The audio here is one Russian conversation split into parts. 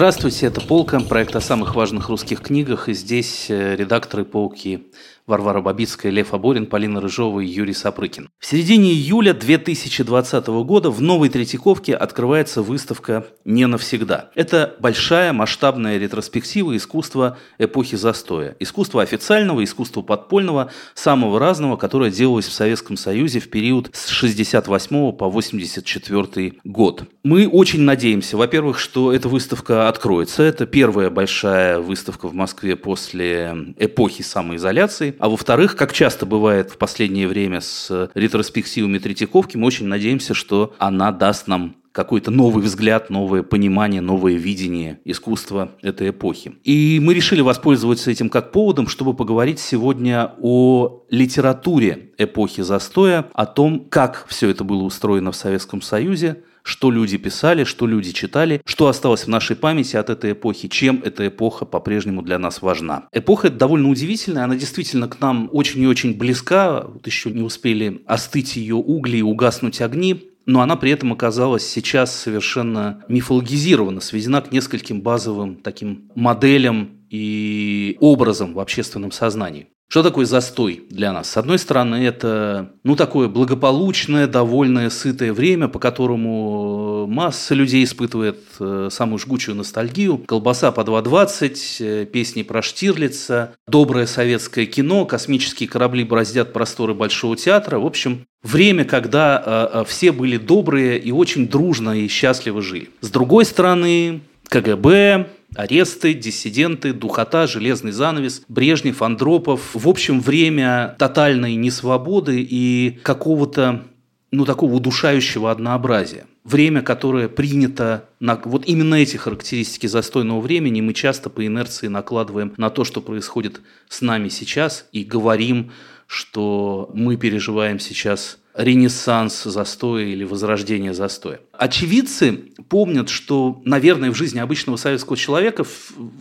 Здравствуйте, это Полка, проект о самых важных русских книгах, и здесь э, редакторы Полки Варвара Бабицкая, Лев Аборин, Полина Рыжова и Юрий Сапрыкин. В середине июля 2020 года в Новой Третьяковке открывается выставка «Не навсегда». Это большая масштабная ретроспектива искусства эпохи застоя. Искусства официального, искусства подпольного, самого разного, которое делалось в Советском Союзе в период с 68 по 84 год. Мы очень надеемся, во-первых, что эта выставка откроется. Это первая большая выставка в Москве после эпохи самоизоляции. А во-вторых, как часто бывает в последнее время с ретроспективами Третьяковки, мы очень надеемся, что она даст нам какой-то новый взгляд, новое понимание, новое видение искусства этой эпохи. И мы решили воспользоваться этим как поводом, чтобы поговорить сегодня о литературе эпохи застоя, о том, как все это было устроено в Советском Союзе, что люди писали, что люди читали, что осталось в нашей памяти от этой эпохи, чем эта эпоха по-прежнему для нас важна. Эпоха довольно удивительная, она действительно к нам очень и очень близка, вот еще не успели остыть ее угли и угаснуть огни, но она при этом оказалась сейчас совершенно мифологизирована, сведена к нескольким базовым таким моделям и образом в общественном сознании. Что такое застой для нас? С одной стороны, это ну, такое благополучное, довольное, сытое время, по которому масса людей испытывает э, самую жгучую ностальгию. Колбаса по 2.20, э, песни про Штирлица, доброе советское кино, космические корабли бороздят просторы Большого театра. В общем, время, когда э, все были добрые и очень дружно и счастливо жили. С другой стороны, КГБ, аресты, диссиденты, духота, железный занавес, Брежнев, Андропов. В общем, время тотальной несвободы и какого-то ну, такого удушающего однообразия. Время, которое принято на вот именно эти характеристики застойного времени мы часто по инерции накладываем на то, что происходит с нами сейчас, и говорим, что мы переживаем сейчас ренессанс застоя или возрождение застоя. Очевидцы помнят, что, наверное, в жизни обычного советского человека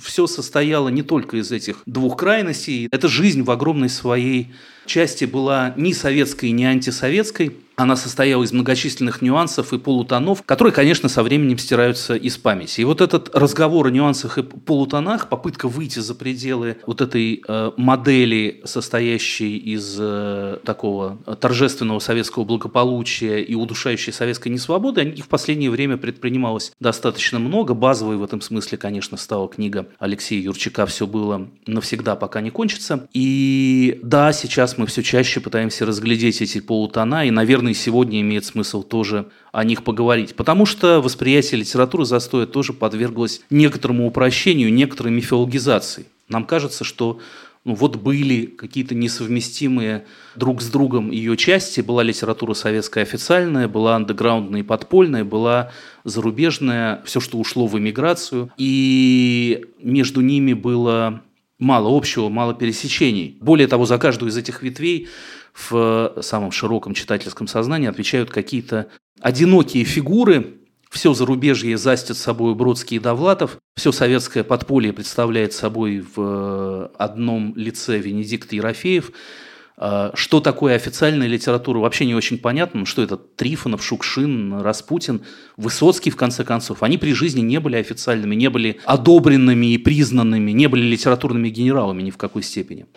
все состояло не только из этих двух крайностей. Эта жизнь в огромной своей части была ни советской, ни антисоветской. Она состояла из многочисленных нюансов и полутонов, которые, конечно, со временем стираются из памяти. И вот этот разговор о нюансах и полутонах, попытка выйти за пределы вот этой э, модели, состоящей из э, такого торжественного советского благополучия и удушающей советской несвободы, они в последнее время предпринималось достаточно много. Базовой в этом смысле, конечно, стала книга Алексея Юрчака «Все было навсегда, пока не кончится». И да, сейчас мы все чаще пытаемся разглядеть эти полутона, и, наверное, сегодня имеет смысл тоже о них поговорить. Потому что восприятие литературы застоя тоже подверглось некоторому упрощению, некоторой мифологизации. Нам кажется, что ну, вот были какие-то несовместимые друг с другом ее части. Была литература советская официальная, была андеграундная и подпольная, была зарубежная, все, что ушло в эмиграцию. И между ними было мало общего, мало пересечений. Более того, за каждую из этих ветвей в самом широком читательском сознании отвечают какие-то одинокие фигуры, все зарубежье застит собой Бродский и Довлатов, все советское подполье представляет собой в одном лице Венедикт Ерофеев – а, что такое официальная литература, вообще не очень понятно. Что это Трифонов, Шукшин, Распутин, Высоцкий, в конце концов. Они при жизни не были официальными, не были одобренными и признанными, не были литературными генералами ни в какой степени.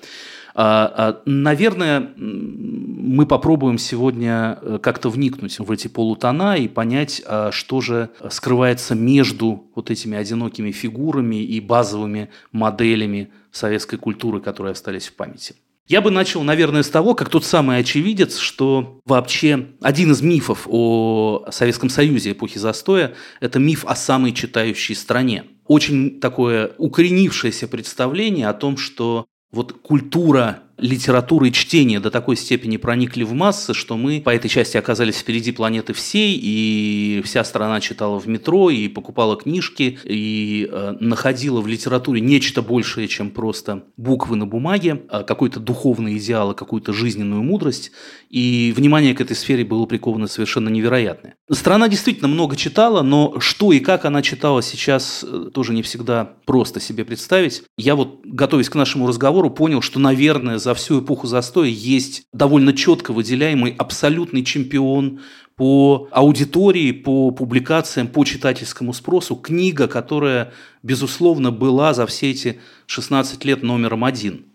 А, а, наверное, мы попробуем сегодня э, как-то вникнуть в эти полутона и понять, что же скрывается между вот этими одинокими фигурами и базовыми моделями советской культуры, которые остались в памяти. Я бы начал, наверное, с того, как тот самый очевидец, что вообще один из мифов о Советском Союзе эпохи застоя – это миф о самой читающей стране. Очень такое укоренившееся представление о том, что вот культура литературы и чтения до такой степени проникли в массы, что мы по этой части оказались впереди планеты всей, и вся страна читала в метро, и покупала книжки, и э, находила в литературе нечто большее, чем просто буквы на бумаге, э, какой-то духовный идеал, какую-то жизненную мудрость, и внимание к этой сфере было приковано совершенно невероятное. Страна действительно много читала, но что и как она читала сейчас э, тоже не всегда просто себе представить. Я вот, готовясь к нашему разговору, понял, что, наверное, за всю эпоху застоя есть довольно четко выделяемый абсолютный чемпион по аудитории, по публикациям, по читательскому спросу книга, которая, безусловно, была за все эти 16 лет номером один.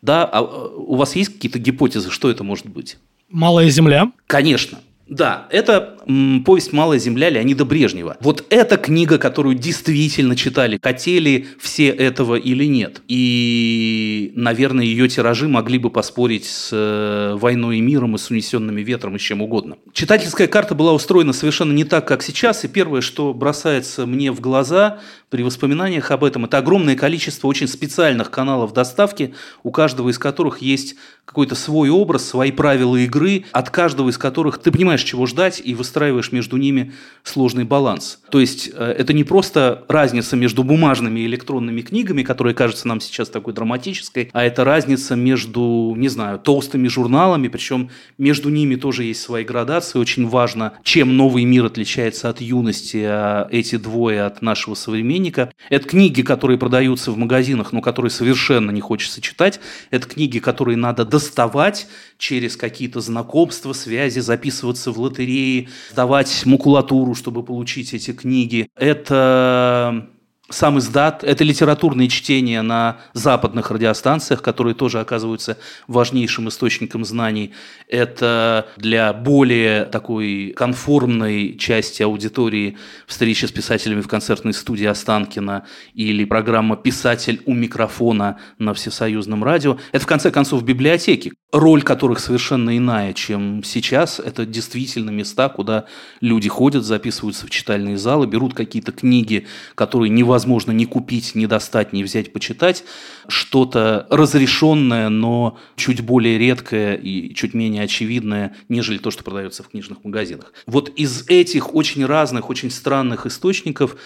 Да, а у вас есть какие-то гипотезы, что это может быть? «Малая земля». Конечно. Да, это м, повесть «Малая земля» Леонида Брежнева. Вот эта книга, которую действительно читали, хотели все этого или нет. И, наверное, ее тиражи могли бы поспорить с э, «Войной и миром» и с «Унесенными ветром» и с чем угодно. Читательская карта была устроена совершенно не так, как сейчас. И первое, что бросается мне в глаза при воспоминаниях об этом, это огромное количество очень специальных каналов доставки, у каждого из которых есть какой-то свой образ, свои правила игры, от каждого из которых ты понимаешь, чего ждать, и выстраиваешь между ними сложный баланс. То есть э, это не просто разница между бумажными и электронными книгами, которая кажется нам сейчас такой драматической, а это разница между, не знаю, толстыми журналами, причем между ними тоже есть свои градации. Очень важно, чем новый мир отличается от юности, а эти двое от нашего современника. Это книги, которые продаются в магазинах, но которые совершенно не хочется читать. Это книги, которые надо доставать через какие-то знакомства, связи, записываться в лотереи, сдавать макулатуру, чтобы получить эти книги. Это сам издат, это литературные чтения на западных радиостанциях, которые тоже оказываются важнейшим источником знаний. Это для более такой конформной части аудитории встречи с писателями в концертной студии Останкина или программа «Писатель у микрофона» на Всесоюзном радио. Это, в конце концов, библиотеки, роль которых совершенно иная, чем сейчас. Это действительно места, куда люди ходят, записываются в читальные залы, берут какие-то книги, которые невозможно ни купить, ни достать, ни взять почитать. Что-то разрешенное, но чуть более редкое и чуть менее очевидное, нежели то, что продается в книжных магазинах. Вот из этих очень разных, очень странных источников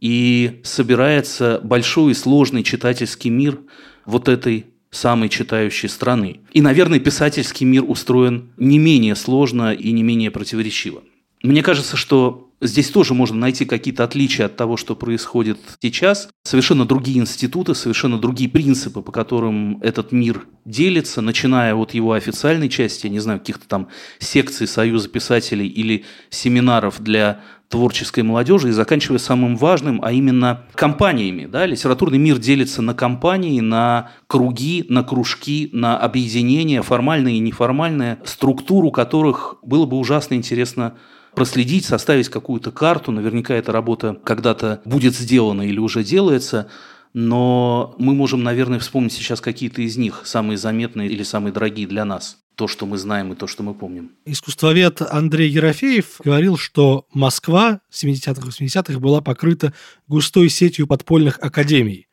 и собирается большой и сложный читательский мир вот этой самой читающей страны. И, наверное, писательский мир устроен не менее сложно и не менее противоречиво. Мне кажется, что здесь тоже можно найти какие-то отличия от того, что происходит сейчас. Совершенно другие институты, совершенно другие принципы, по которым этот мир делится, начиная от его официальной части, я не знаю, каких-то там секций Союза писателей или семинаров для творческой молодежи и заканчивая самым важным, а именно компаниями. Да? Литературный мир делится на компании, на круги, на кружки, на объединения, формальные и неформальные, структуру которых было бы ужасно интересно проследить, составить какую-то карту. Наверняка эта работа когда-то будет сделана или уже делается. Но мы можем, наверное, вспомнить сейчас какие-то из них, самые заметные или самые дорогие для нас то, что мы знаем и то, что мы помним. Искусствовед Андрей Ерофеев говорил, что Москва 70-х 80-х была покрыта густой сетью подпольных академий.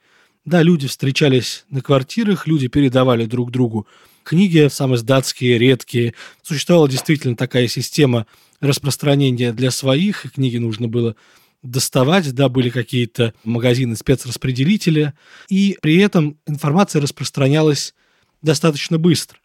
Да, люди встречались на квартирах, люди передавали друг другу книги, самые датские, редкие. Существовала действительно такая система распространения для своих, и книги нужно было доставать, да, были какие-то магазины, спецраспределители, и при этом информация распространялась достаточно быстро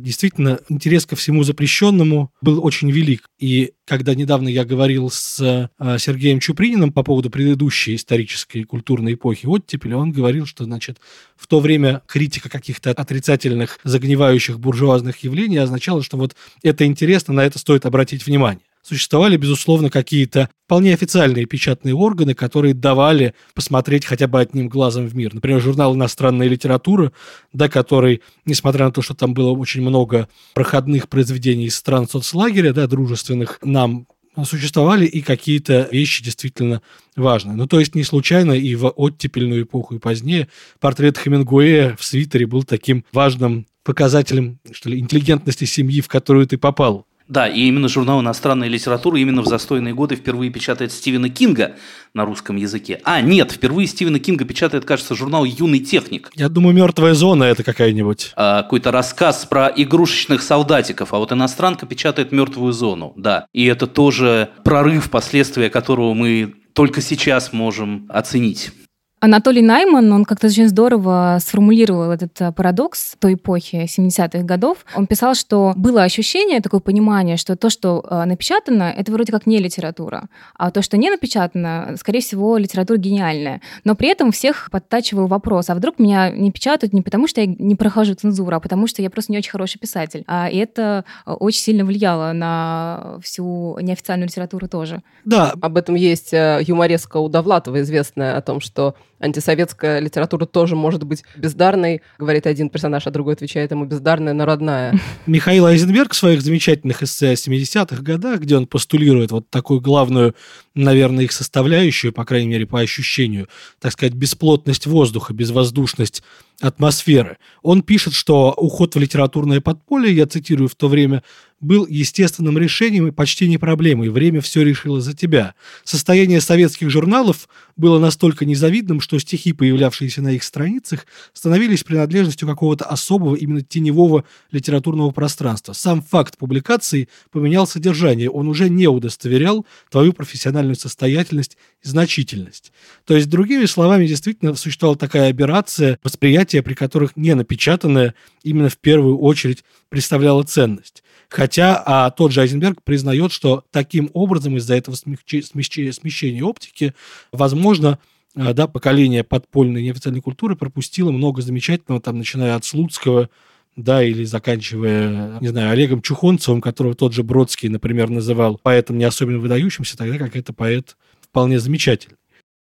действительно интерес ко всему запрещенному был очень велик. И когда недавно я говорил с э, Сергеем Чуприниным по поводу предыдущей исторической и культурной эпохи оттепеля, он говорил, что, значит, в то время критика каких-то отрицательных, загнивающих буржуазных явлений означала, что вот это интересно, на это стоит обратить внимание существовали, безусловно, какие-то вполне официальные печатные органы, которые давали посмотреть хотя бы одним глазом в мир. Например, журнал «Иностранная литература», да, который, несмотря на то, что там было очень много проходных произведений из стран соцлагеря, да, дружественных нам, существовали и какие-то вещи действительно важные. Ну, то есть не случайно и в оттепельную эпоху и позднее портрет Хемингуэя в свитере был таким важным показателем, что ли, интеллигентности семьи, в которую ты попал. Да, и именно журнал «Иностранная литература» именно в застойные годы впервые печатает Стивена Кинга на русском языке. А, нет, впервые Стивена Кинга печатает, кажется, журнал «Юный техник». Я думаю, «Мертвая зона» это какая-нибудь. А, какой-то рассказ про игрушечных солдатиков, а вот «Иностранка» печатает «Мертвую зону», да. И это тоже прорыв, последствия которого мы только сейчас можем оценить. Анатолий Найман, он как-то очень здорово сформулировал этот э, парадокс той эпохи 70-х годов. Он писал, что было ощущение, такое понимание, что то, что э, напечатано, это вроде как не литература, а то, что не напечатано, скорее всего, литература гениальная. Но при этом всех подтачивал вопрос, а вдруг меня не печатают не потому, что я не прохожу цензуру, а потому что я просто не очень хороший писатель. А, и это э, очень сильно влияло на всю неофициальную литературу тоже. Да. Об этом есть юмореска у Довлатова известная о том, что антисоветская литература тоже может быть бездарной, говорит один персонаж, а другой отвечает ему бездарная, но родная. Михаил Айзенберг в своих замечательных эссе о 70-х годах, где он постулирует вот такую главную, наверное, их составляющую, по крайней мере, по ощущению, так сказать, бесплотность воздуха, безвоздушность атмосферы. Он пишет, что уход в литературное подполье, я цитирую, в то время был естественным решением и почти не проблемой. Время все решило за тебя. Состояние советских журналов было настолько незавидным, что стихи, появлявшиеся на их страницах, становились принадлежностью какого-то особого, именно теневого литературного пространства. Сам факт публикации поменял содержание, он уже не удостоверял твою профессиональную состоятельность значительность. То есть, другими словами, действительно существовала такая операция восприятия, при которых не напечатанное именно в первую очередь представляло ценность. Хотя а тот же Айзенберг признает, что таким образом из-за этого смещения, оптики, возможно, а, да, поколение подпольной неофициальной культуры пропустило много замечательного, там, начиная от Слуцкого, да, или заканчивая, не знаю, Олегом Чухонцевым, которого тот же Бродский, например, называл поэтом не особенно выдающимся, тогда как это поэт вполне замечательный.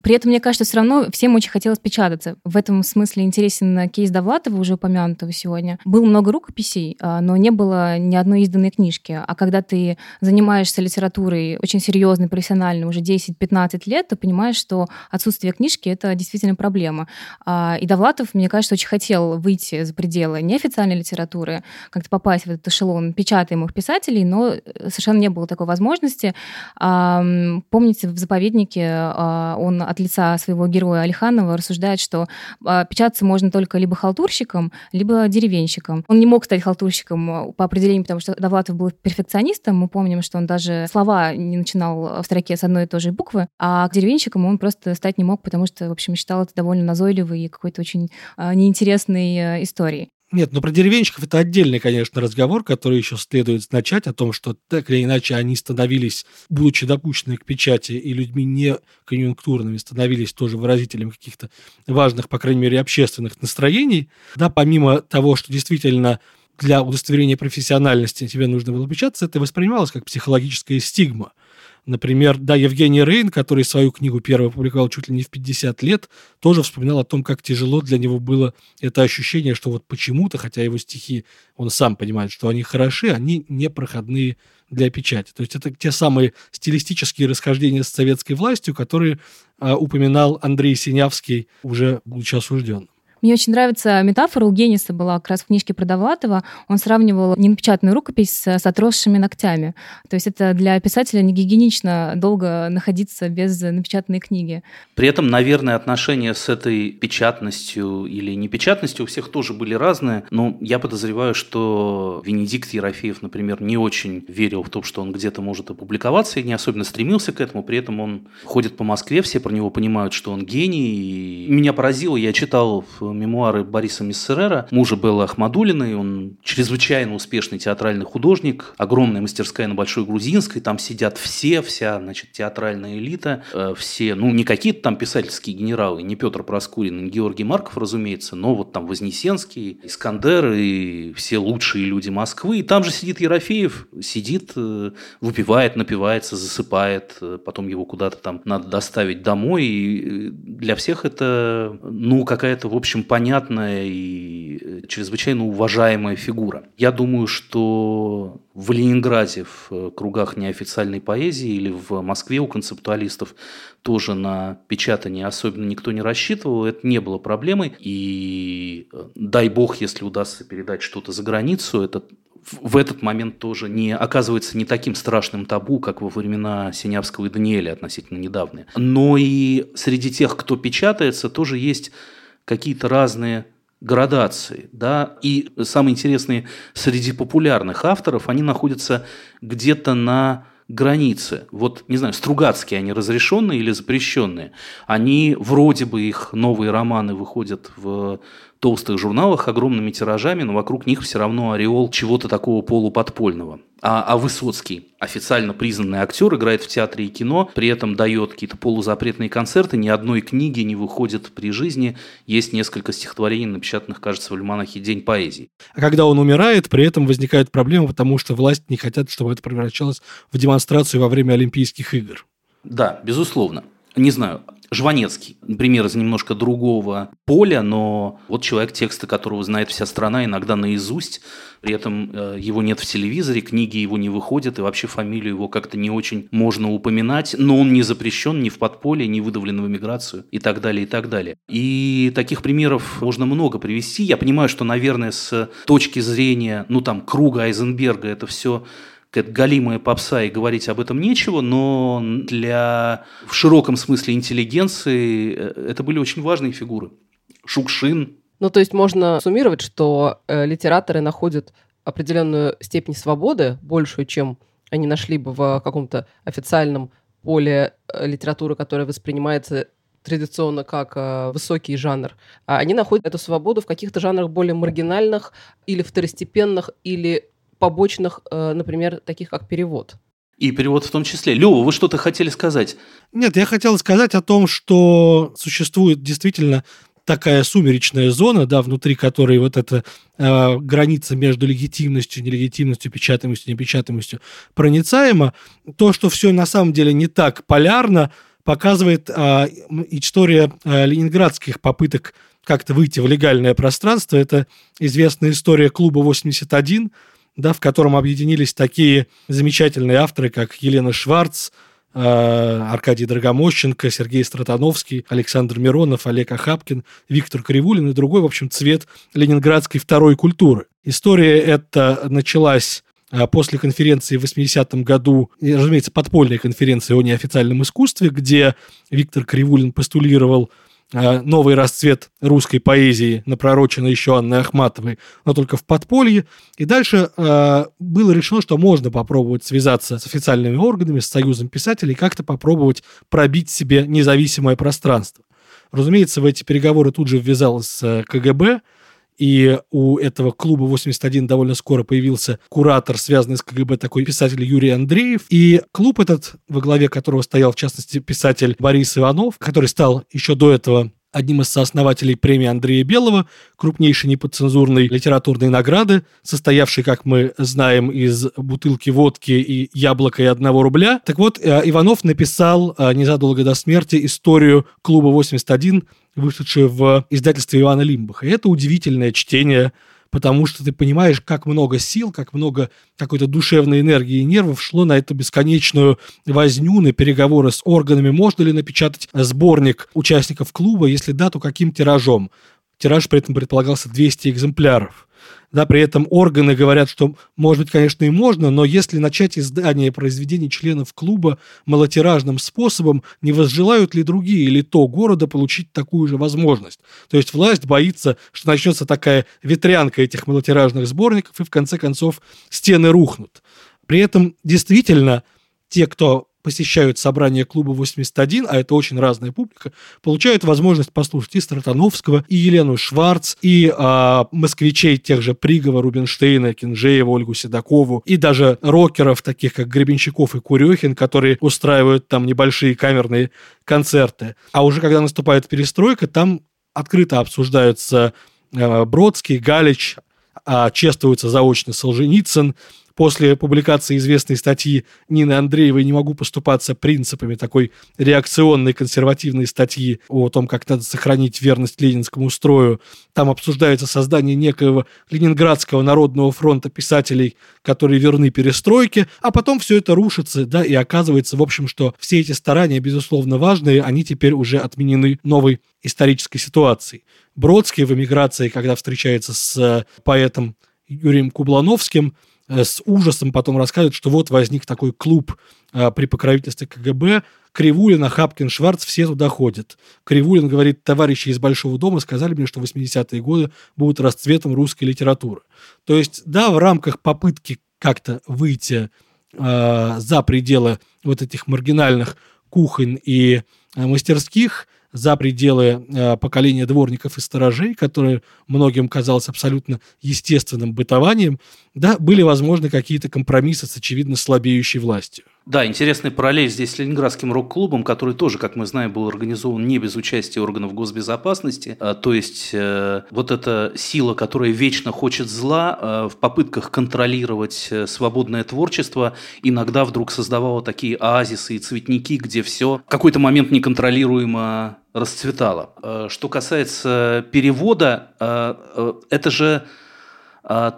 При этом, мне кажется, все равно всем очень хотелось печататься. В этом смысле интересен кейс Довлатова, уже упомянутого сегодня. Было много рукописей, а, но не было ни одной изданной книжки. А когда ты занимаешься литературой очень серьезно, профессионально, уже 10-15 лет, ты понимаешь, что отсутствие книжки — это действительно проблема. А, и Довлатов, мне кажется, очень хотел выйти за пределы неофициальной литературы, как-то попасть в этот эшелон печатаемых писателей, но э, совершенно не было такой возможности. Помните, в «Заповеднике» а, он от лица своего героя Алиханова рассуждает, что а, печататься можно только либо халтурщиком, либо деревенщиком. Он не мог стать халтурщиком а, по определению, потому что Довлатов был перфекционистом. Мы помним, что он даже слова не начинал в строке с одной и той же буквы, а к деревенщикам он просто стать не мог, потому что, в общем, считал это довольно назойливой и какой-то очень а, неинтересной э, историей. Нет, ну про деревенщиков это отдельный, конечно, разговор, который еще следует начать, о том, что так или иначе они становились, будучи допущены к печати и людьми не конъюнктурными, становились тоже выразителем каких-то важных, по крайней мере, общественных настроений. Да, помимо того, что действительно для удостоверения профессиональности тебе нужно было печататься, это воспринималось как психологическая стигма – Например, да, Евгений Рейн, который свою книгу первую опубликовал чуть ли не в 50 лет, тоже вспоминал о том, как тяжело для него было это ощущение, что вот почему-то, хотя его стихи, он сам понимает, что они хороши, они не проходные для печати. То есть это те самые стилистические расхождения с советской властью, которые а, упоминал Андрей Синявский, уже будучи осужден. Мне очень нравится метафора у Гениса была как раз в книжке про Довлатова. Он сравнивал ненапечатанную рукопись с отросшими ногтями. То есть это для писателя не гигиенично долго находиться без напечатанной книги. При этом, наверное, отношения с этой печатностью или непечатностью у всех тоже были разные. Но я подозреваю, что Венедикт Ерофеев, например, не очень верил в то, что он где-то может опубликоваться и не особенно стремился к этому. При этом он ходит по Москве, все про него понимают, что он гений. И меня поразило, я читал в мемуары Бориса Миссерера, мужа Беллы Ахмадулиной. Он чрезвычайно успешный театральный художник, огромная мастерская на Большой Грузинской. Там сидят все, вся значит, театральная элита, э, все, ну, не какие-то там писательские генералы, не Петр Проскурин, не Георгий Марков, разумеется, но вот там Вознесенский, Искандер и все лучшие люди Москвы. И там же сидит Ерофеев, сидит, э, выпивает, напивается, засыпает, э, потом его куда-то там надо доставить домой. И для всех это, ну, какая-то, в общем, понятная и э, чрезвычайно уважаемая фигура. Я думаю, что в Ленинграде в э, кругах неофициальной поэзии или в Москве у концептуалистов тоже на печатание особенно никто не рассчитывал, это не было проблемой. И э, дай бог, если удастся передать что-то за границу, это в этот момент тоже не оказывается не таким страшным табу, как во времена Синявского и Даниэля относительно недавние. Но и среди тех, кто печатается, тоже есть какие-то разные градации, да, и самые интересные среди популярных авторов, они находятся где-то на границы? Вот, не знаю, Стругацкие, они разрешенные или запрещенные? Они, вроде бы, их новые романы выходят в толстых журналах огромными тиражами, но вокруг них все равно ореол чего-то такого полуподпольного. А, а Высоцкий, официально признанный актер, играет в театре и кино, при этом дает какие-то полузапретные концерты, ни одной книги не выходит при жизни. Есть несколько стихотворений, напечатанных, кажется, в «Альманахе День поэзии». А когда он умирает, при этом возникают проблемы, потому что власть не хотят, чтобы это превращалось в демонстрацию во время Олимпийских игр. Да, безусловно. Не знаю, Жванецкий, пример из немножко другого поля, но вот человек, тексты которого знает вся страна, иногда наизусть, при этом э, его нет в телевизоре, книги его не выходят, и вообще фамилию его как-то не очень можно упоминать, но он не запрещен ни в подполье, ни выдавлен в эмиграцию и так далее, и так далее. И таких примеров можно много привести. Я понимаю, что, наверное, с точки зрения, ну там, круга Айзенберга это все какая-то галимая попса и говорить об этом нечего, но для в широком смысле интеллигенции э, это были очень важные фигуры. Шукшин. Ну, то есть можно суммировать, что э, литераторы находят определенную степень свободы, большую, чем они нашли бы в каком-то официальном поле э, литературы, которая воспринимается традиционно как э, высокий жанр, а они находят эту свободу в каких-то жанрах более маргинальных или второстепенных, или побочных, э, например, таких как перевод. И перевод в том числе. Лёва, вы что-то хотели сказать? Нет, я хотел сказать о том, что существует действительно такая сумеречная зона, да, внутри которой вот эта э, граница между легитимностью, нелегитимностью, печатаемостью, непечатаемостью проницаема. То, что все на самом деле не так полярно, показывает э, история э, ленинградских попыток как-то выйти в легальное пространство. Это известная история клуба 81, да, в котором объединились такие замечательные авторы, как Елена Шварц, э, Аркадий Драгомощенко, Сергей Стратановский, Александр Миронов, Олег Ахапкин, Виктор Кривулин и другой, в общем, цвет ленинградской второй культуры. История эта началась э, после конференции в 80-м году, разумеется, подпольной конференции о неофициальном искусстве, где Виктор Кривулин постулировал новый расцвет русской поэзии, напророченный еще Анной Ахматовой, но только в подполье. И дальше э, было решено, что можно попробовать связаться с официальными органами, с Союзом писателей, как-то попробовать пробить себе независимое пространство. Разумеется, в эти переговоры тут же ввязалась э, КГБ, и у этого клуба 81 довольно скоро появился куратор, связанный с КГБ, такой писатель Юрий Андреев. И клуб этот, во главе которого стоял, в частности, писатель Борис Иванов, который стал еще до этого одним из сооснователей премии Андрея Белого, крупнейшей неподцензурной литературной награды, состоявшей, как мы знаем, из бутылки водки и яблока и одного рубля. Так вот, э, Иванов написал э, незадолго до смерти историю клуба 81, вышедшую в издательстве Ивана Лимбаха. И это удивительное чтение потому что ты понимаешь, как много сил, как много какой-то душевной энергии и нервов шло на эту бесконечную возню, на переговоры с органами. Можно ли напечатать сборник участников клуба? Если да, то каким тиражом? Тираж при этом предполагался 200 экземпляров. Да, при этом органы говорят, что, может быть, конечно, и можно, но если начать издание произведений членов клуба малотиражным способом, не возжелают ли другие или то города получить такую же возможность? То есть власть боится, что начнется такая ветрянка этих малотиражных сборников, и в конце концов стены рухнут. При этом действительно те, кто посещают собрание клуба 81, а это очень разная публика, получают возможность послушать и Стратановского, и Елену Шварц, и а, москвичей тех же Пригова, Рубинштейна, Кинжеева, Ольгу Седокову, и даже рокеров, таких как Гребенщиков и Курехин, которые устраивают там небольшие камерные концерты. А уже когда наступает перестройка, там открыто обсуждаются а, Бродский, Галич, а, чествуется заочно Солженицын, после публикации известной статьи Нины Андреевой «Не могу поступаться принципами» такой реакционной консервативной статьи о том, как надо сохранить верность ленинскому строю. Там обсуждается создание некоего Ленинградского народного фронта писателей, которые верны перестройке, а потом все это рушится, да, и оказывается, в общем, что все эти старания, безусловно, важные, они теперь уже отменены новой исторической ситуацией. Бродский в эмиграции, когда встречается с э, поэтом Юрием Кублановским, с ужасом потом рассказывают, что вот возник такой клуб а, при покровительстве КГБ, Кривулин, Хапкин, Шварц, все туда ходят. Кривулин говорит, товарищи из Большого дома сказали мне, что 80-е годы будут расцветом русской литературы. То есть, да, в рамках попытки как-то выйти э, за пределы вот этих маргинальных кухонь и э, мастерских, за пределы э, поколения дворников и сторожей, которые многим казалось абсолютно естественным бытованием, да, были возможны какие-то компромиссы с очевидно слабеющей властью. Да, интересный параллель здесь с Ленинградским рок-клубом, который тоже, как мы знаем, был организован не без участия органов госбезопасности. А, то есть э, вот эта сила, которая вечно хочет зла, э, в попытках контролировать э, свободное творчество, иногда вдруг создавала такие оазисы и цветники, где все в какой-то момент неконтролируемо расцветало. Что касается перевода, это же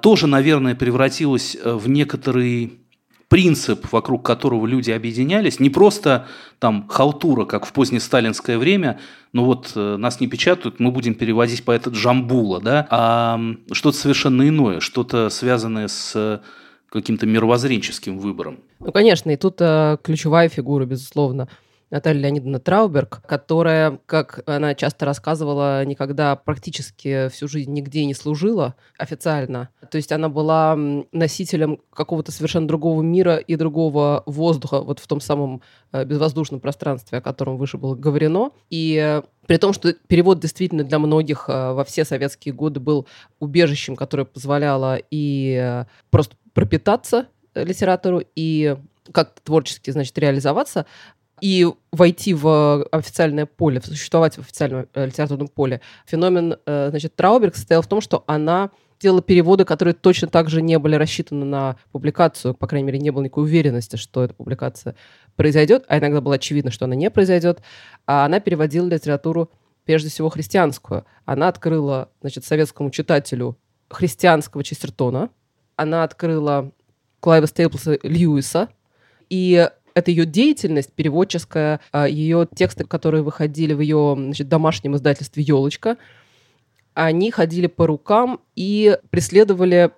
тоже, наверное, превратилось в некоторый принцип, вокруг которого люди объединялись, не просто там халтура, как в позднее сталинское время, ну вот нас не печатают, мы будем переводить по этот Джамбула, да, а что-то совершенно иное, что-то связанное с каким-то мировоззренческим выбором. Ну, конечно, и тут э, ключевая фигура, безусловно, Наталья Леонидовна Трауберг, которая, как она часто рассказывала, никогда практически всю жизнь нигде не служила официально. То есть она была носителем какого-то совершенно другого мира и другого воздуха вот в том самом э, безвоздушном пространстве, о котором выше было говорено. И э, при том, что перевод действительно для многих э, во все советские годы был убежищем, которое позволяло и просто пропитаться литературу, и как-то творчески, значит, реализоваться, и войти в официальное поле, существовать в официальном э, литературном поле. Феномен, э, значит, Трауберг состоял в том, что она делала переводы, которые точно так же не были рассчитаны на публикацию, по крайней мере, не было никакой уверенности, что эта публикация произойдет, а иногда было очевидно, что она не произойдет. А она переводила литературу, прежде всего, христианскую. Она открыла, значит, советскому читателю христианского Честертона, она открыла Клайва Стейплса Льюиса, и это ее деятельность переводческая, а, ее тексты, которые выходили в ее значит, домашнем издательстве «Елочка», они ходили по рукам и преследовали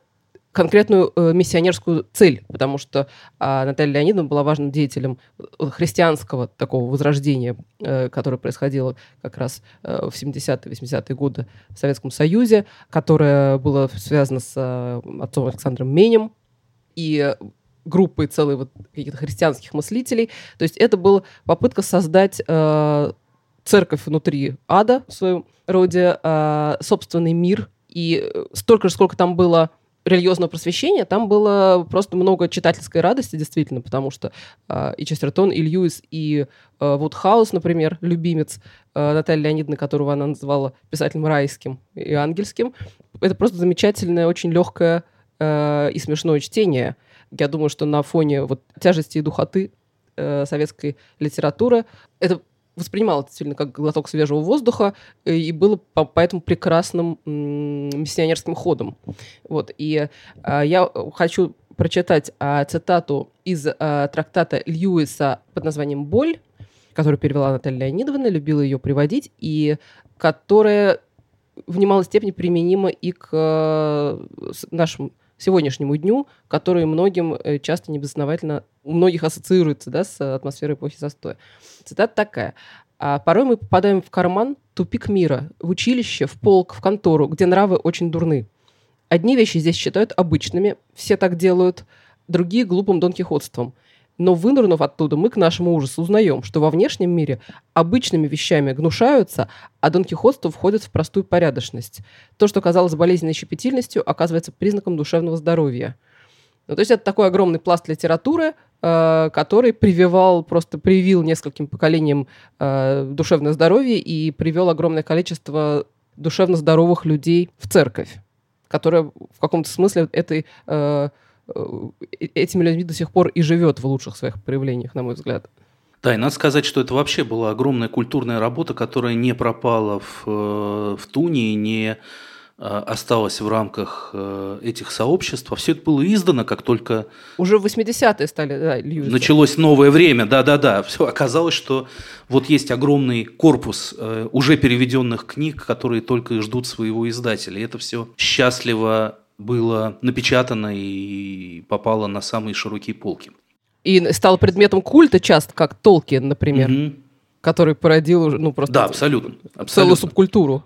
конкретную э, миссионерскую цель, потому что э, Наталья Леонидовна была важным деятелем э, христианского такого возрождения, э, которое происходило как раз э, в 70-е, 80-е годы в Советском Союзе, которое было связано с э, отцом Александром Менем. И группой целой вот каких-то христианских мыслителей. То есть это была попытка создать э, церковь внутри ада в своем роде, э, собственный мир. И столько же, сколько там было религиозного просвещения, там было просто много читательской радости, действительно, потому что э, и Честертон, и Льюис, и э, Вудхаус, например, любимец э, Натальи Леонидовны, которого она называла писателем райским и ангельским, это просто замечательное, очень легкое э, и смешное чтение – я думаю, что на фоне вот тяжести и духоты э, советской литературы это воспринималось действительно как глоток свежего воздуха э, и было по, поэтому прекрасным миссионерским ходом. Вот. И э, я хочу прочитать э, цитату из э, трактата Льюиса под названием «Боль», которую перевела Наталья Леонидовна, любила ее приводить, и которая в немалой степени применима и к э, нашим сегодняшнему дню, который многим э, часто небезосновательно, у многих ассоциируется да, с атмосферой эпохи застоя. Цитата такая. А порой мы попадаем в карман, тупик мира, в училище, в полк, в контору, где нравы очень дурны. Одни вещи здесь считают обычными, все так делают, другие – глупым донкихотством – но вынырнув оттуда, мы к нашему ужасу узнаем, что во внешнем мире обычными вещами гнушаются, а донкихотство входит в простую порядочность. То, что казалось болезненной щепетильностью, оказывается признаком душевного здоровья. Ну, то есть это такой огромный пласт литературы, э, который прививал, просто привил нескольким поколениям э, душевное здоровье и привел огромное количество душевно здоровых людей в церковь, которая в каком-то смысле этой Э, этими людьми до сих пор и живет в лучших своих проявлениях, на мой взгляд. Да, и надо сказать, что это вообще была огромная культурная работа, которая не пропала в, э, в туне, не э, осталась в рамках этих сообществ. А все это было издано, как только... Уже в 80-е стали, да, Льюисы. Началось новое время, да-да-да. Все оказалось, что вот есть огромный корпус уже переведенных книг, которые только и ждут своего издателя. И это все счастливо было напечатано и попало на самые широкие полки. И стало предметом культа часто, как Толкин, например, угу. который породил уже, ну, просто да, абсолютно, абсолютно. целую субкультуру.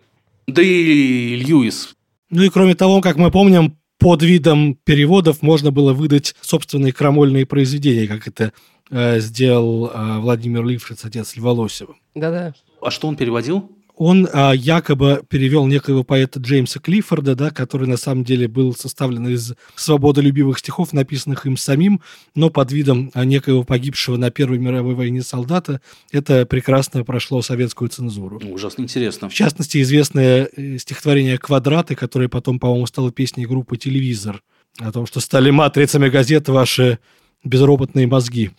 Да и Льюис. Ну и кроме того, как мы помним, под видом переводов можно было выдать собственные крамольные произведения, как это э, сделал э, Владимир Лившиц, отец Льва Лосева. Да-да. А что он переводил? Он а, якобы перевел некоего поэта Джеймса Клиффорда, да, который на самом деле был составлен из свободолюбивых стихов, написанных им самим, но под видом а, некоего погибшего на Первой мировой войне солдата. Это прекрасно прошло советскую цензуру. Ну, ужасно интересно. В частности, известное э, стихотворение «Квадраты», которое потом, по-моему, стало песней группы «Телевизор», о том, что стали матрицами газет ваши безропотные мозги.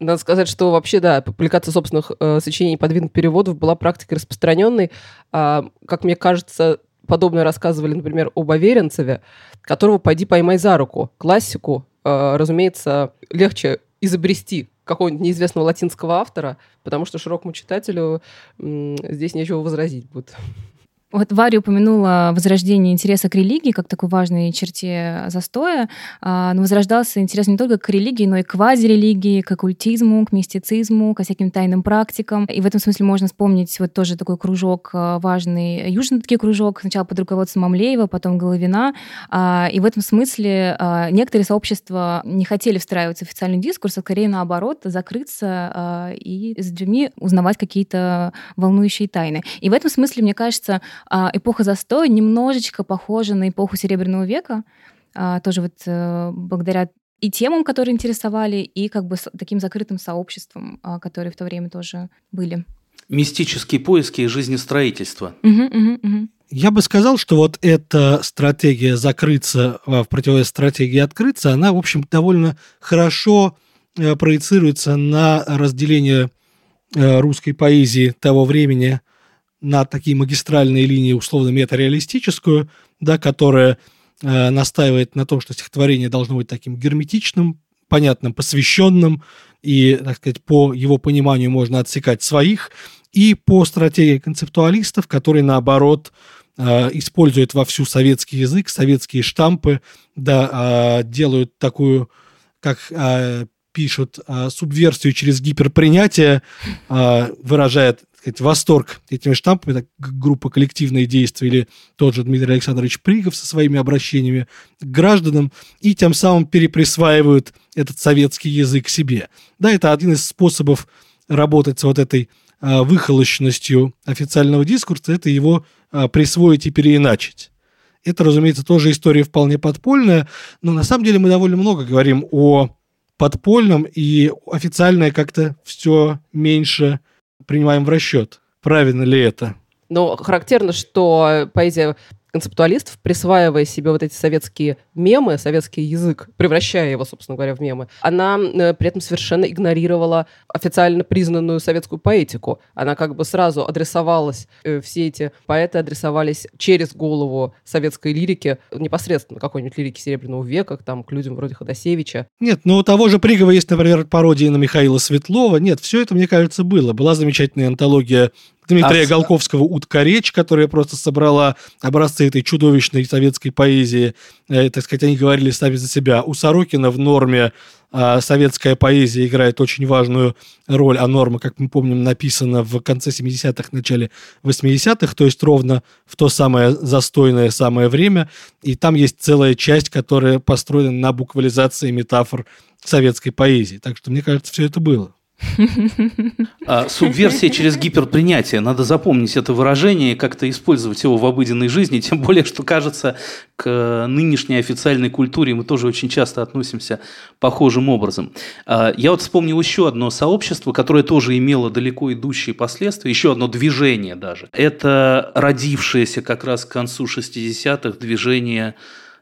Надо сказать, что вообще, да, публикация собственных э, сочинений под видом переводов была практикой распространенной. А, как мне кажется, подобное рассказывали, например, об Аверинцеве, которого «Пойди поймай за руку». Классику, э, разумеется, легче изобрести какого-нибудь неизвестного латинского автора, потому что широкому читателю м, здесь нечего возразить будет. Вот Варя упомянула возрождение интереса к религии как такой важной черте застоя. А, но возрождался интерес не только к религии, но и к квазирелигии, к оккультизму, к мистицизму, ко всяким тайным практикам. И в этом смысле можно вспомнить вот тоже такой кружок а, важный, южный кружок, сначала под руководством Амлеева, потом Головина. А, и в этом смысле некоторые сообщества не хотели встраиваться в официальный дискурс, а скорее наоборот, закрыться и с людьми узнавать какие-то волнующие тайны. И в этом смысле, мне кажется, эпоха застоя немножечко похожа на эпоху Серебряного века, а, тоже вот э, благодаря и темам, которые интересовали, и как бы таким закрытым сообществом, а, которые в то время тоже были. Мистические поиски и жизнестроительство. Угу, угу, угу. Я бы сказал, что вот эта стратегия закрыться в противовес стратегии открыться, она, в общем, довольно хорошо э, проецируется на разделение э, русской поэзии того времени на такие магистральные линии, условно метареалистическую, да, которая э, настаивает на том, что стихотворение должно быть таким герметичным, понятным, посвященным, и, так сказать, по его пониманию можно отсекать своих, и по стратегии концептуалистов, которые, наоборот, э, используют вовсю советский язык, советские штампы, да, э, делают такую, как э, пишут, э, субверсию через гиперпринятие, выражает сказать, восторг этими штампами, это группа «Коллективные действия» или тот же Дмитрий Александрович Пригов со своими обращениями к гражданам, и тем самым переприсваивают этот советский язык себе. Да, это один из способов работать с вот этой а, выхолощенностью официального дискурса, это его а, присвоить и переиначить. Это, разумеется, тоже история вполне подпольная, но на самом деле мы довольно много говорим о подпольном, и официальное как-то все меньше принимаем в расчет. Правильно ли это? Но характерно, что поэзия концептуалистов, присваивая себе вот эти советские мемы, советский язык, превращая его, собственно говоря, в мемы, она э, при этом совершенно игнорировала официально признанную советскую поэтику. Она как бы сразу адресовалась, э, все эти поэты адресовались через голову советской лирики, непосредственно какой-нибудь лирики Серебряного века, там, к людям вроде Ходосевича. Нет, ну у того же Пригова есть, например, пародия на Михаила Светлова. Нет, все это, мне кажется, было. Была замечательная антология Дмитрия а Голковского «Утка речь», которая просто собрала образцы этой чудовищной советской поэзии. Э, так сказать, они говорили сами за себя. У Сорокина в норме э, советская поэзия играет очень важную роль, а норма, как мы помним, написана в конце 70-х, начале 80-х, то есть ровно в то самое застойное самое время. И там есть целая часть, которая построена на буквализации метафор советской поэзии. Так что, мне кажется, все это было. А, субверсия через гиперпринятие. Надо запомнить это выражение и как-то использовать его в обыденной жизни. Тем более, что кажется, к нынешней официальной культуре мы тоже очень часто относимся похожим образом. А, я вот вспомнил еще одно сообщество, которое тоже имело далеко идущие последствия, еще одно движение даже. Это родившееся как раз к концу 60-х движение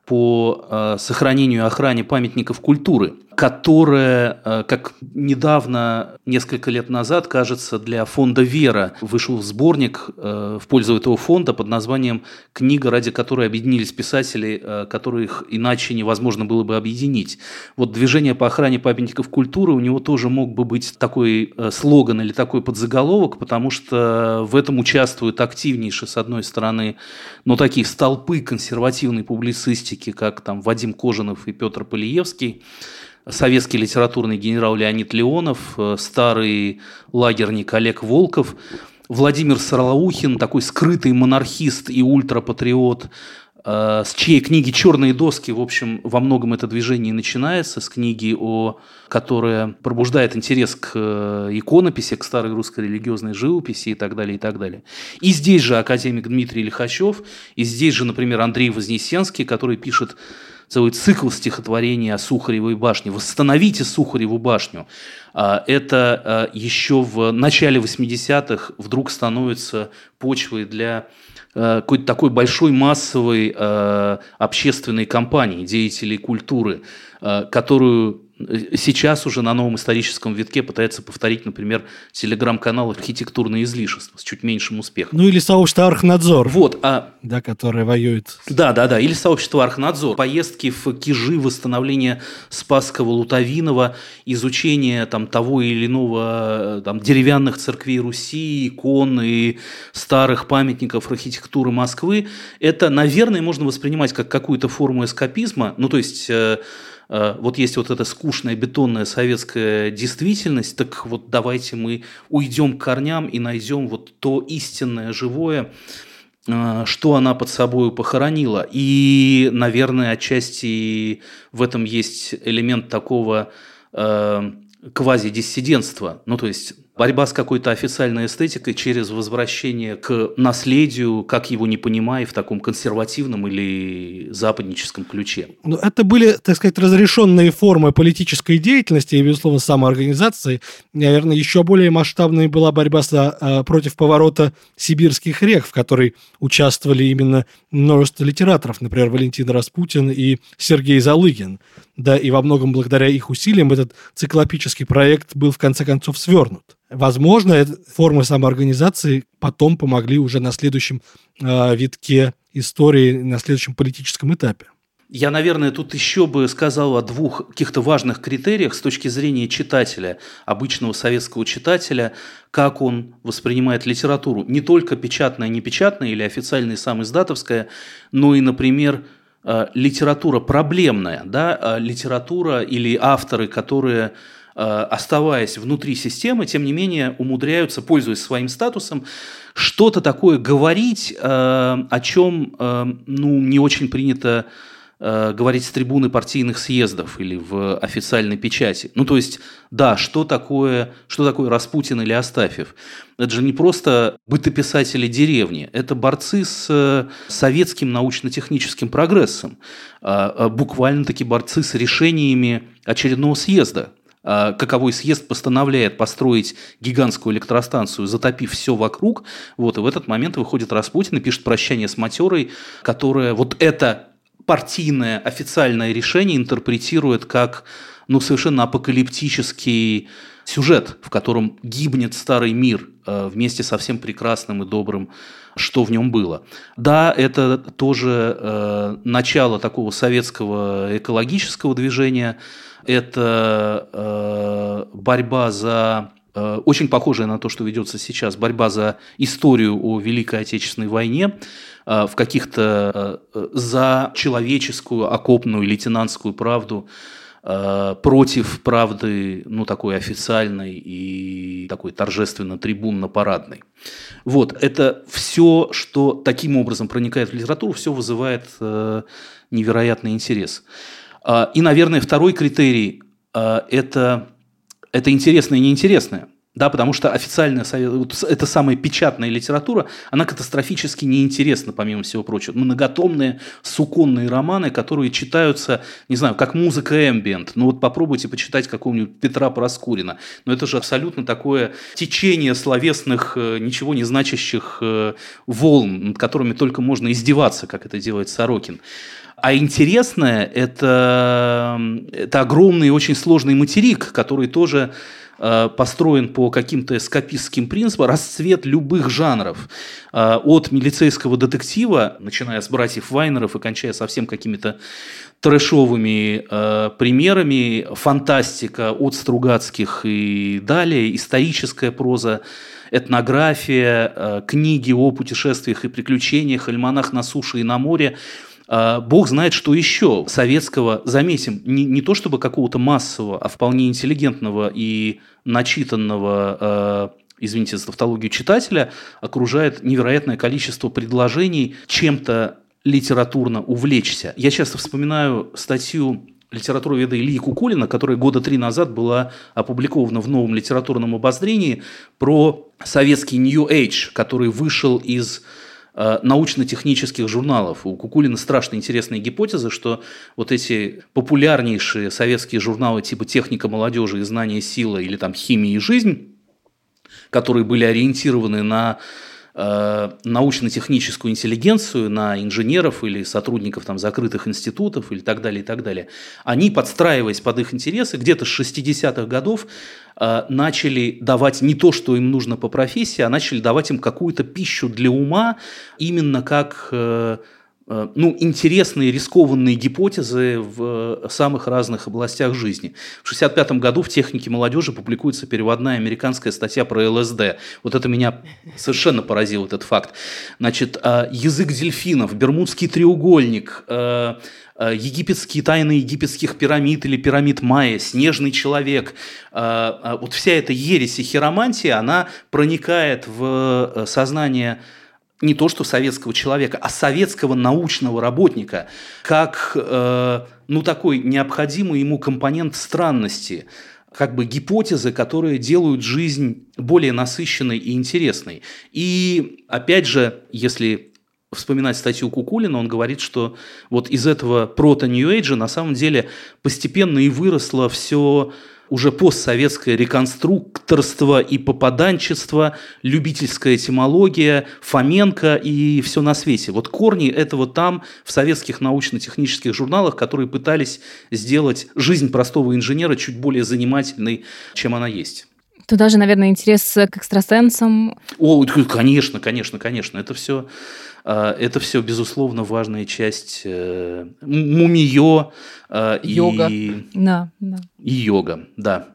по э, сохранению и охране памятников культуры, которая, э, как недавно, несколько лет назад, кажется, для фонда «Вера» вышел сборник э, в пользу этого фонда под названием «Книга, ради которой объединились писатели, которых иначе невозможно было бы объединить». Вот движение по охране памятников культуры, у него тоже мог бы быть такой слоган или такой подзаголовок, потому что в этом участвуют активнейшие, с одной стороны, но такие столпы консервативной публицистики, как там Вадим Кожанов и Петр Полиевский, советский литературный генерал Леонид Леонов, э, старый лагерник Олег Волков, Владимир Сарлаухин, такой скрытый монархист и ультрапатриот, э, с чьей книги «Черные доски», в общем, во многом это движение начинается, с книги, о, которая пробуждает интерес к э, иконописи, к старой русской религиозной живописи и так далее, и так далее. И здесь же академик Дмитрий Лихачев, и здесь же, например, Андрей Вознесенский, который пишет целый цикл стихотворений о Сухаревой башне. «Восстановите Сухареву башню». А, это а, еще в начале 80-х вдруг становится почвой для а, какой-то такой большой массовой общественной кампании деятелей культуры, которую сейчас уже на новом историческом витке пытается повторить, например, телеграм-канал «Архитектурное излишество» с чуть меньшим успехом. Ну или сообщество «Архнадзор». Вот. А... Да, которое воюет. Да, да, да. Или сообщество «Архнадзор». Поездки в Кижи, восстановление Спасского Лутовинова, изучение там, того или иного там, деревянных церквей Руси, икон и старых памятников архитектуры Москвы. Это, наверное, можно воспринимать как какую-то форму эскапизма. Ну, то есть э, Э, вот есть вот эта скучная бетонная советская действительность, так вот давайте мы уйдем к корням и найдем вот то истинное живое, э, что она под собой похоронила. И, наверное, отчасти в этом есть элемент такого э, квазидиссидентства. Ну, то есть борьба с какой-то официальной эстетикой через возвращение к наследию, как его не понимая, в таком консервативном или западническом ключе. Ну, это были, так сказать, разрешенные формы политической деятельности и, безусловно, самоорганизации. Наверное, еще более масштабной была борьба за, против поворота сибирских рек, в которой участвовали именно множество литераторов, например, Валентин Распутин и Сергей Залыгин. Да, и во многом благодаря их усилиям этот циклопический проект был в конце концов свернут. Возможно, формы самоорганизации потом помогли уже на следующем э, витке истории, на следующем политическом этапе. Я, наверное, тут еще бы сказал о двух каких-то важных критериях с точки зрения читателя, обычного советского читателя, как он воспринимает литературу. Не только печатная, непечатная или официальная сам издатовская, но и, например, литература проблемная, да, э, литература или авторы, которые Э, оставаясь внутри системы, тем не менее умудряются, пользуясь своим статусом, что-то такое говорить, э, о чем э, ну, не очень принято говорить с трибуны партийных съездов или в официальной печати. Ну, то есть, да, что такое, что такое Распутин или Астафьев? Это же не просто бытописатели деревни, это борцы с советским научно-техническим прогрессом, буквально таки борцы с решениями очередного съезда, а, каковой съезд постановляет построить гигантскую электростанцию, затопив все вокруг, вот, и в этот момент выходит Распутин и пишет прощание с матерой, которое вот это партийное официальное решение интерпретирует как ну, совершенно апокалиптический сюжет, в котором гибнет старый мир э, вместе со всем прекрасным и добрым, что в нем было. Да, это тоже э, начало такого советского экологического движения, это э, борьба за э, очень похожая на то, что ведется сейчас, борьба за историю о Великой Отечественной войне, в каких-то э, за человеческую окопную лейтенантскую правду, э, против правды, ну, такой официальной и такой торжественно-трибунно-парадной. Вот, это все, что таким образом проникает в литературу, все вызывает э, невероятный интерес. А, и, наверное, второй критерий это, это интересное и неинтересное. Да, потому что официальная, вот эта самая печатная литература, она катастрофически неинтересна, помимо всего прочего. Многотомные суконные романы, которые читаются, не знаю, как музыка эмбиент. Ну вот попробуйте почитать какого-нибудь Петра Проскурина. Но это же абсолютно такое течение словесных, э, ничего не значащих э, волн, над которыми только можно издеваться, как это делает Сорокин. А интересное это, это огромный и очень сложный материк, который тоже э, построен по каким-то эскапистским принципам, расцвет любых жанров. Э, от милицейского детектива, начиная с братьев Вайнеров и кончая совсем какими-то трэшовыми э, примерами, фантастика от Стругацких и далее, историческая проза, этнография, э, книги о путешествиях и приключениях, альманах на суше и на море – бог знает, что еще советского, заметим, не, не то чтобы какого-то массового, а вполне интеллигентного и начитанного а, извините за тавтологию, читателя, окружает невероятное количество предложений чем-то литературно увлечься. Я часто вспоминаю статью литературоведа Ильи Кукулина, которая года три назад была опубликована в новом литературном обозрении про советский New Age, который вышел из научно-технических журналов. У Кукулина страшно интересная гипотеза, что вот эти популярнейшие советские журналы типа «Техника молодежи» и «Знание сила» или там «Химия и жизнь», которые были ориентированы на Э, научно-техническую интеллигенцию, на инженеров или сотрудников там, закрытых институтов или так далее, и так далее, они, подстраиваясь под их интересы, где-то с 60-х годов э, начали давать не то, что им нужно по профессии, а начали давать им какую-то пищу для ума, именно как э, Э, ну, интересные, рискованные гипотезы в самых разных областях жизни. В 1965 году в «Технике молодежи» публикуется переводная американская статья про ЛСД. Вот это меня совершенно поразил, этот факт. Значит, э, язык дельфинов, Бермудский треугольник, э, египетские тайны египетских пирамид или пирамид Майя, снежный человек. Вот вся эта ересь и хиромантия, она проникает в сознание не то что советского человека, а советского научного работника, как э, ну, такой необходимый ему компонент странности, как бы гипотезы, которые делают жизнь более насыщенной и интересной. И опять же, если вспоминать статью Кукулина, он говорит, что вот из этого прото-нью-эйджа на самом деле постепенно и выросло все уже постсоветское реконструкторство и попаданчество, любительская этимология, Фоменко и все на свете. Вот корни этого там, в советских научно-технических журналах, которые пытались сделать жизнь простого инженера чуть более занимательной, чем она есть. Туда же, наверное, интерес к экстрасенсам. О, конечно, конечно, конечно. Это все а, это все, безусловно, важная часть э, мумиё йога. И, да, да. и йога, да.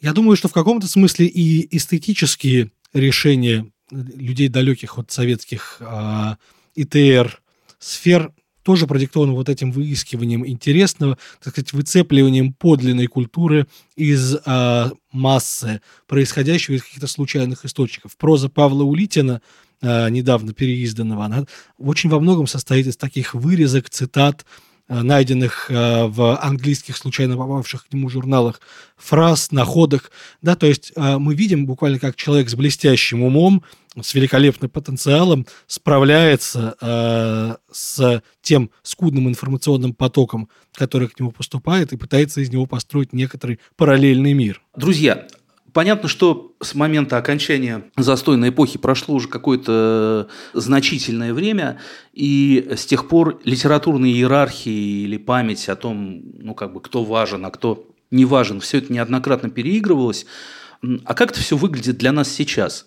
Я думаю, что в каком-то смысле и эстетические решения людей, далеких от советских э, ИТР сфер, тоже продиктованы вот этим выискиванием интересного, так сказать, выцепливанием подлинной культуры из э, массы, происходящего из каких-то случайных источников. Проза Павла Улитина – Э, недавно переизданного, она очень во многом состоит из таких вырезок, цитат, найденных э, в английских случайно попавших к нему журналах фраз, находок. Да, то есть мы видим буквально, как человек с блестящим умом, с великолепным потенциалом справляется э, с тем скудным информационным потоком, который к нему поступает, и пытается из него построить некоторый параллельный мир. Друзья, Понятно, что с момента окончания застойной эпохи прошло уже какое-то значительное время, и с тех пор литературные иерархии или память о том, ну, как бы, кто важен, а кто не важен, все это неоднократно переигрывалось. А как это все выглядит для нас сейчас?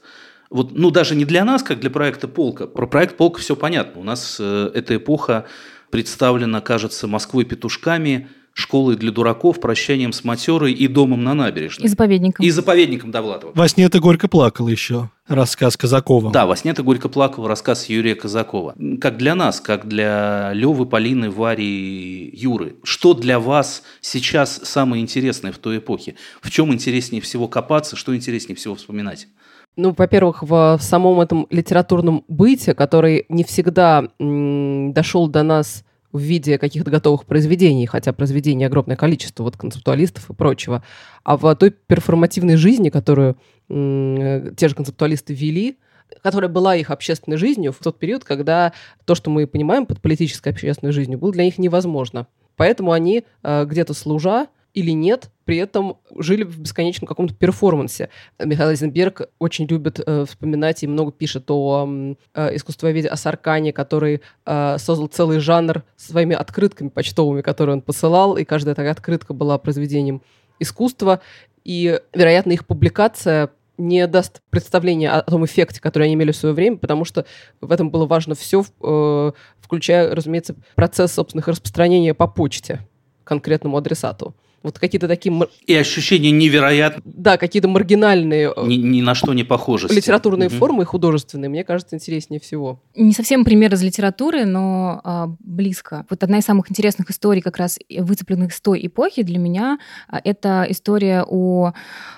Вот, ну, даже не для нас, как для проекта «Полка». Про проект «Полка» все понятно. У нас э, эта эпоха представлена, кажется, Москвой петушками – школой для дураков, прощанием с матерой и домом на набережной. И заповедником. И заповедником Довлатова. Во сне ты горько плакал еще. Рассказ Казакова. Да, во сне ты горько плакал, рассказ Юрия Казакова. Как для нас, как для Левы, Полины, Вари, Юры. Что для вас сейчас самое интересное в той эпохе? В чем интереснее всего копаться, что интереснее всего вспоминать? Ну, во-первых, в, в самом этом литературном быте, который не всегда м- дошел до нас в виде каких-то готовых произведений, хотя произведений огромное количество, вот концептуалистов и прочего, а в той перформативной жизни, которую те же концептуалисты вели, которая была их общественной жизнью в тот период, когда то, что мы понимаем под политической общественной жизнью, было для них невозможно. Поэтому они, э, где-то служа, или нет, при этом жили в бесконечном каком-то перформансе. Михаил Эйзенберг очень любит э, вспоминать и много пишет о э, искусствоведе Асаркане, который э, создал целый жанр своими открытками почтовыми, которые он посылал, и каждая такая открытка была произведением искусства. И, вероятно, их публикация не даст представления о том эффекте, который они имели в свое время, потому что в этом было важно все, э, включая, разумеется, процесс собственных распространения по почте конкретному адресату. Вот какие-то такие... И ощущения невероятно... Да, какие-то маргинальные... Ни, ни на что не похожи. Литературные угу. формы художественные, мне кажется, интереснее всего. Не совсем пример из литературы, но а, близко. Вот одна из самых интересных историй, как раз выцепленных с той эпохи для меня, а, это история о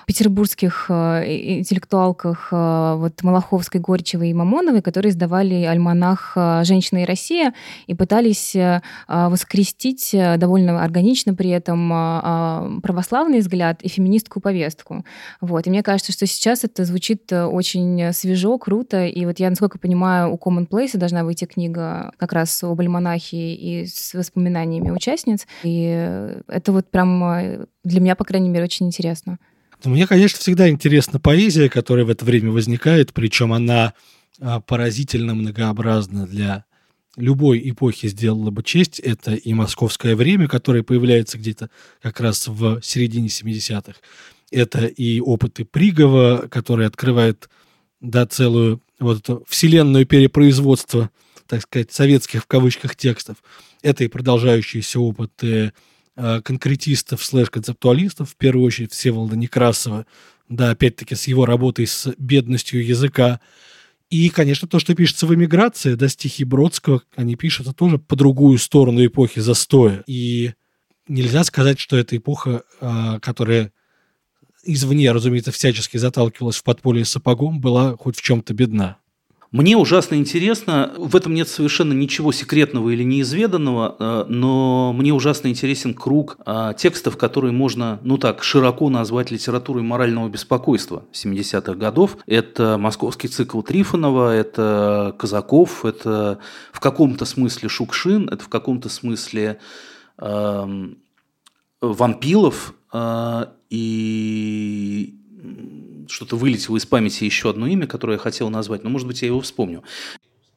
петербургских а, интеллектуалках а, вот Малаховской, Горчевой и Мамоновой, которые издавали альманах «Женщина и Россия» и пытались а, воскрестить довольно органично при этом а, православный взгляд и феминистскую повестку. Вот. И мне кажется, что сейчас это звучит очень свежо, круто. И вот я, насколько понимаю, у Commonplace должна выйти книга как раз об альманахе и с воспоминаниями участниц. И это вот прям для меня, по крайней мере, очень интересно. Мне, конечно, всегда интересна поэзия, которая в это время возникает, причем она а, поразительно многообразна для любой эпохи сделала бы честь. Это и «Московское время», которое появляется где-то как раз в середине 70-х. Это и опыты Пригова, который открывает да, целую вот эту вселенную перепроизводства, так сказать, советских в кавычках текстов. Это и продолжающиеся опыты э, конкретистов слэш-концептуалистов, в первую очередь Всеволода Некрасова, да, опять-таки с его работой с бедностью языка, и, конечно, то, что пишется в эмиграции, да, стихи Бродского, они пишутся тоже по другую сторону эпохи застоя. И нельзя сказать, что это эпоха, а, которая извне, разумеется, всячески заталкивалась в подполье сапогом, была хоть в чем-то бедна. Мне ужасно интересно, в этом нет совершенно ничего секретного или неизведанного, э, но мне ужасно интересен круг э, текстов, которые можно, ну так, широко назвать литературой морального беспокойства 70-х годов. Это московский цикл Трифонова, это Казаков, это в каком-то смысле Шукшин, это в каком-то смысле э, Вампилов э, и что-то вылетело из памяти еще одно имя, которое я хотел назвать, но, может быть, я его вспомню.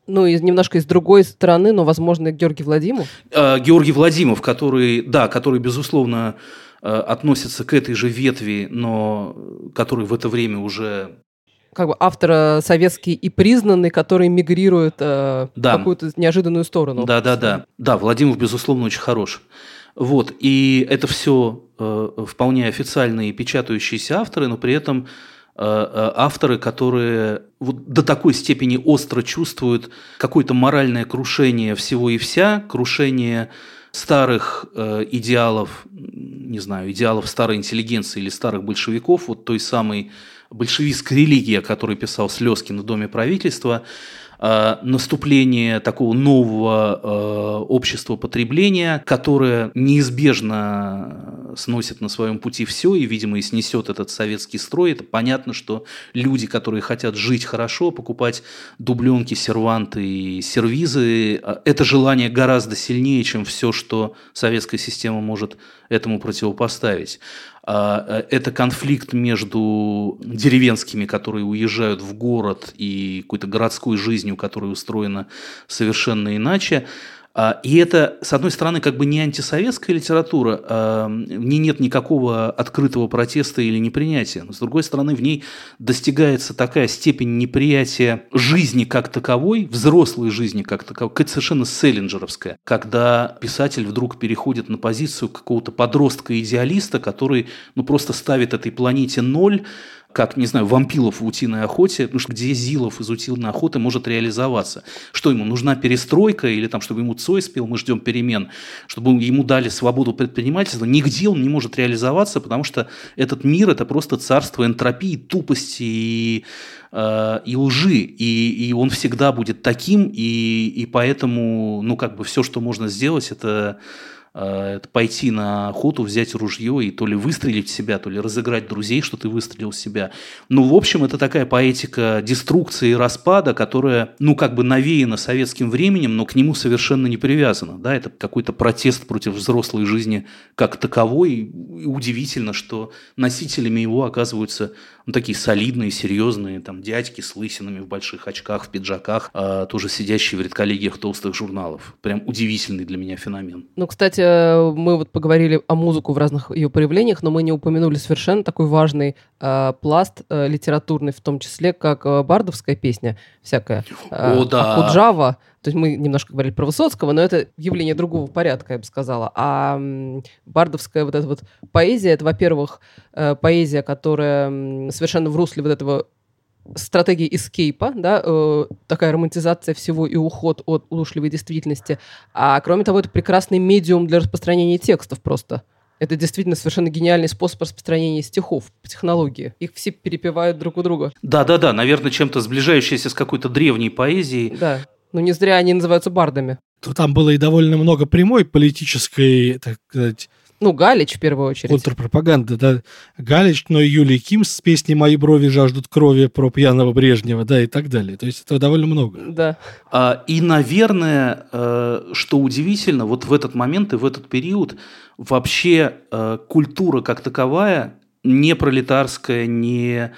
Ну, и немножко из другой стороны, но, возможно, Георгий Владимиров. Э, Георгий Владимиров, который, да, который, безусловно, э, относится к этой же ветви, но который в это время уже как бы автор советский и признанный, который мигрирует э, да. в какую-то неожиданную сторону. Да, да, да. Да, Владимир, безусловно, очень хорош. Вот, и это все э, вполне официальные печатающиеся авторы, но при этом Э, э, авторы, которые вот до такой степени остро чувствуют какое-то моральное крушение всего и вся, крушение старых э, идеалов, не знаю, идеалов старой интеллигенции или старых большевиков, вот той самой большевистской религии, о которой писал Слезкин в Доме правительства, Э, наступление такого нового э, общества потребления, которое неизбежно сносит на своем пути все и, видимо, и снесет этот советский строй. Это понятно, что люди, которые хотят жить хорошо, покупать дубленки, серванты и сервизы, э, это желание гораздо сильнее, чем все, что советская система может этому противопоставить. А, э, это конфликт между деревенскими, которые уезжают в город, и какой-то городской жизнью, которая устроена совершенно иначе. А, и это, с одной стороны, как бы не антисоветская литература, а, в ней нет никакого открытого протеста или непринятия. Но, с другой стороны, в ней достигается такая степень неприятия жизни как таковой, взрослой жизни как таковой, это совершенно селлинджеровская, когда писатель вдруг переходит на позицию какого-то подростка-идеалиста, который ну, просто ставит этой планете ноль, как, не знаю, вампилов в утиной охоте, потому что где Зилов из утиной охоты может реализоваться? Что ему, нужна перестройка или там, чтобы ему Цой спел, мы ждем перемен, чтобы ему дали свободу предпринимательства? Нигде он не может реализоваться, потому что этот мир – это просто царство энтропии, тупости и, э, и лжи, и, и он всегда будет таким, и, и поэтому, ну, как бы все, что можно сделать, это пойти на охоту, взять ружье и то ли выстрелить себя, то ли разыграть друзей, что ты выстрелил себя. Ну, в общем, это такая поэтика деструкции и распада, которая, ну, как бы навеяна советским временем, но к нему совершенно не привязана. Да? Это какой-то протест против взрослой жизни как таковой. И удивительно, что носителями его оказываются ну, такие солидные, серьезные там дядьки с лысинами в больших очках, в пиджаках, а, тоже сидящие в редколлегиях толстых журналов. Прям удивительный для меня феномен. Ну, кстати, э, мы вот поговорили о музыку в разных ее проявлениях, но мы не упомянули совершенно такой важный э, пласт э, литературный, в том числе как э, бардовская песня всякая. Э, О, да. Акуджава. То есть мы немножко говорили про Высоцкого, но это явление другого порядка, я бы сказала. А бардовская вот эта вот поэзия, это, во-первых, э, поэзия, которая совершенно в русле вот этого стратегии эскейпа, да, э, такая романтизация всего и уход от удушливой действительности. А кроме того, это прекрасный медиум для распространения текстов просто. Это действительно совершенно гениальный способ распространения стихов по технологии. Их все перепевают друг у друга. Да-да-да, наверное, чем-то сближающееся с какой-то древней поэзией. Да. Но не зря они называются бардами. То Там было и довольно много прямой политической, так сказать, Ну, Галич в первую очередь. контрпропаганды. Да. Галич, но и Юлий Ким с песней «Мои брови жаждут крови» про пьяного Брежнева, да, и так далее. То есть этого довольно много. Да. А, И, наверное, э, что удивительно, вот в этот момент и в этот период вообще э, культура как таковая, не пролетарская, не,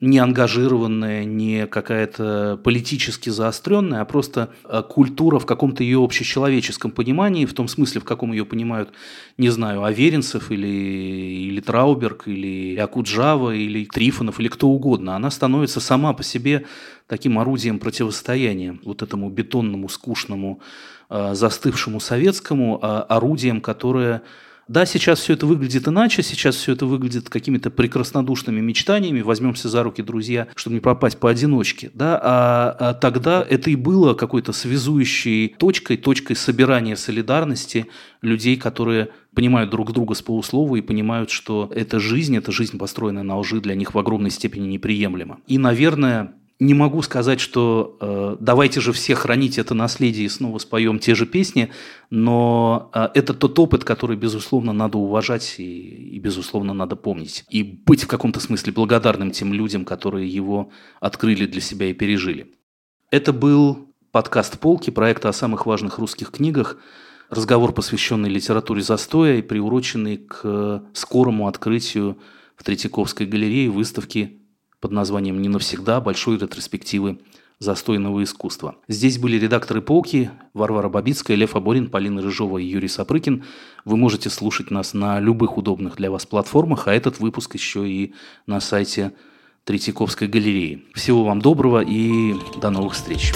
не ангажированная, не какая-то политически заостренная, а просто э, культура в каком-то ее общечеловеческом понимании, в том смысле, в каком ее понимают, не знаю, Аверинцев или, или Трауберг, или Акуджава, или Трифонов, или кто угодно, она становится сама по себе таким орудием противостояния вот этому бетонному, скучному, э, застывшему советскому, а орудием, которое да, сейчас все это выглядит иначе, сейчас все это выглядит какими-то прекраснодушными мечтаниями, возьмемся за руки, друзья, чтобы не пропасть поодиночке, да, а, а тогда это и было какой-то связующей точкой, точкой собирания солидарности людей, которые понимают друг друга с полуслова и понимают, что эта жизнь, эта жизнь, построенная на лжи, для них в огромной степени неприемлема. И, наверное, не могу сказать, что э, давайте же все хранить это наследие и снова споем те же песни, но э, это тот опыт, который, безусловно, надо уважать и, и, безусловно, надо помнить. И быть в каком-то смысле благодарным тем людям, которые его открыли для себя и пережили. Это был подкаст «Полки», проекта о самых важных русских книгах, разговор, посвященный литературе застоя и приуроченный к скорому открытию в Третьяковской галерее выставки под названием «Не навсегда. Большой ретроспективы застойного искусства». Здесь были редакторы «Полки» Варвара Бабицкая, Лев Аборин, Полина Рыжова и Юрий Сапрыкин. Вы можете слушать нас на любых удобных для вас платформах, а этот выпуск еще и на сайте Третьяковской галереи. Всего вам доброго и до новых встреч.